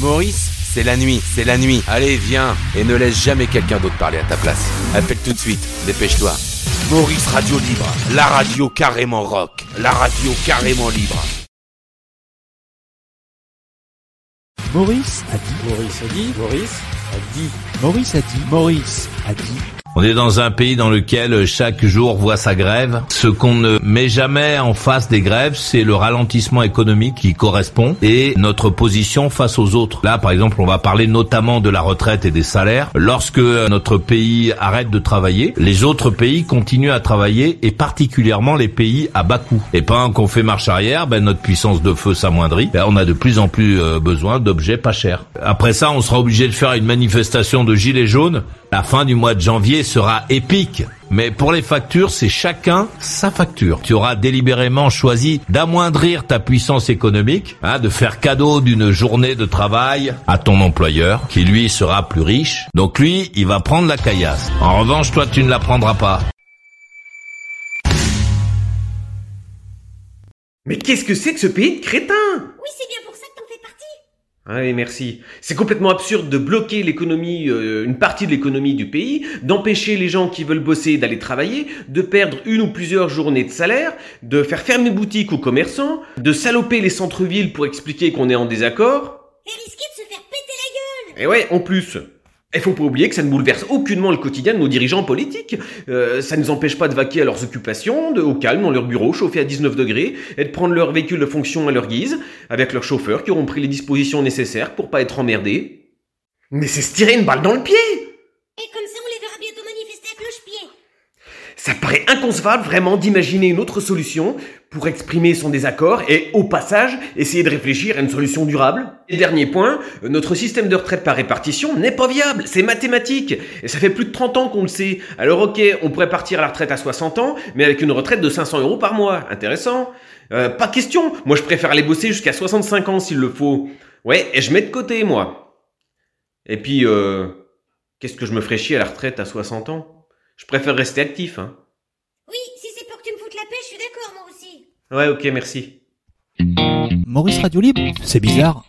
Maurice, c'est la nuit, c'est la nuit. Allez, viens, et ne laisse jamais quelqu'un d'autre parler à ta place. Appelle tout de suite, dépêche-toi. Maurice Radio Libre, la radio carrément rock, la radio carrément libre. Maurice a dit. Maurice a dit. Maurice a dit. Maurice a dit. Maurice a dit. On est dans un pays dans lequel chaque jour voit sa grève. Ce qu'on ne met jamais en face des grèves, c'est le ralentissement économique qui correspond et notre position face aux autres. Là, par exemple, on va parler notamment de la retraite et des salaires. Lorsque notre pays arrête de travailler, les autres pays continuent à travailler et particulièrement les pays à bas coût. Et pendant qu'on fait marche arrière, ben, notre puissance de feu s'amoindrit. Ben, on a de plus en plus euh, besoin d'objets pas chers. Après ça, on sera obligé de faire une manifestation de gilets jaunes. La fin du mois de janvier sera épique. Mais pour les factures, c'est chacun sa facture. Tu auras délibérément choisi d'amoindrir ta puissance économique, hein, de faire cadeau d'une journée de travail à ton employeur, qui lui sera plus riche. Donc lui, il va prendre la caillasse. En revanche, toi, tu ne la prendras pas. Mais qu'est-ce que c'est que ce pays de crétins? Oui, c'est bien pour ça que t'en fais partie. Ah oui, merci. C'est complètement absurde de bloquer l'économie, euh, une partie de l'économie du pays, d'empêcher les gens qui veulent bosser d'aller travailler, de perdre une ou plusieurs journées de salaire, de faire fermer boutique aux commerçants, de saloper les centres-villes pour expliquer qu'on est en désaccord. Et risquer de se faire péter la gueule. Et ouais, en plus. Il faut pas oublier que ça ne bouleverse aucunement le quotidien de nos dirigeants politiques. Euh, ça ne nous empêche pas de vaquer à leurs occupations, de, au calme dans leur bureau, chauffé à 19 degrés, et de prendre leur véhicule de fonction à leur guise, avec leurs chauffeurs qui auront pris les dispositions nécessaires pour pas être emmerdés. Mais c'est se tirer une balle dans le pied Et comme ça, on les verra bientôt manifester à cloche-pied. Ça paraît inconcevable vraiment d'imaginer une autre solution pour exprimer son désaccord et au passage essayer de réfléchir à une solution durable. Et dernier point, notre système de retraite par répartition n'est pas viable, c'est mathématique. Et ça fait plus de 30 ans qu'on le sait. Alors ok, on pourrait partir à la retraite à 60 ans, mais avec une retraite de 500 euros par mois. Intéressant. Euh, pas question, moi je préfère aller bosser jusqu'à 65 ans s'il le faut. Ouais, et je mets de côté moi. Et puis, euh, qu'est-ce que je me ferais chier à la retraite à 60 ans? Je préfère rester actif, hein. Oui, si c'est pour que tu me foutes la paix, je suis d'accord, moi aussi. Ouais, ok, merci. Maurice Radio Libre C'est bizarre.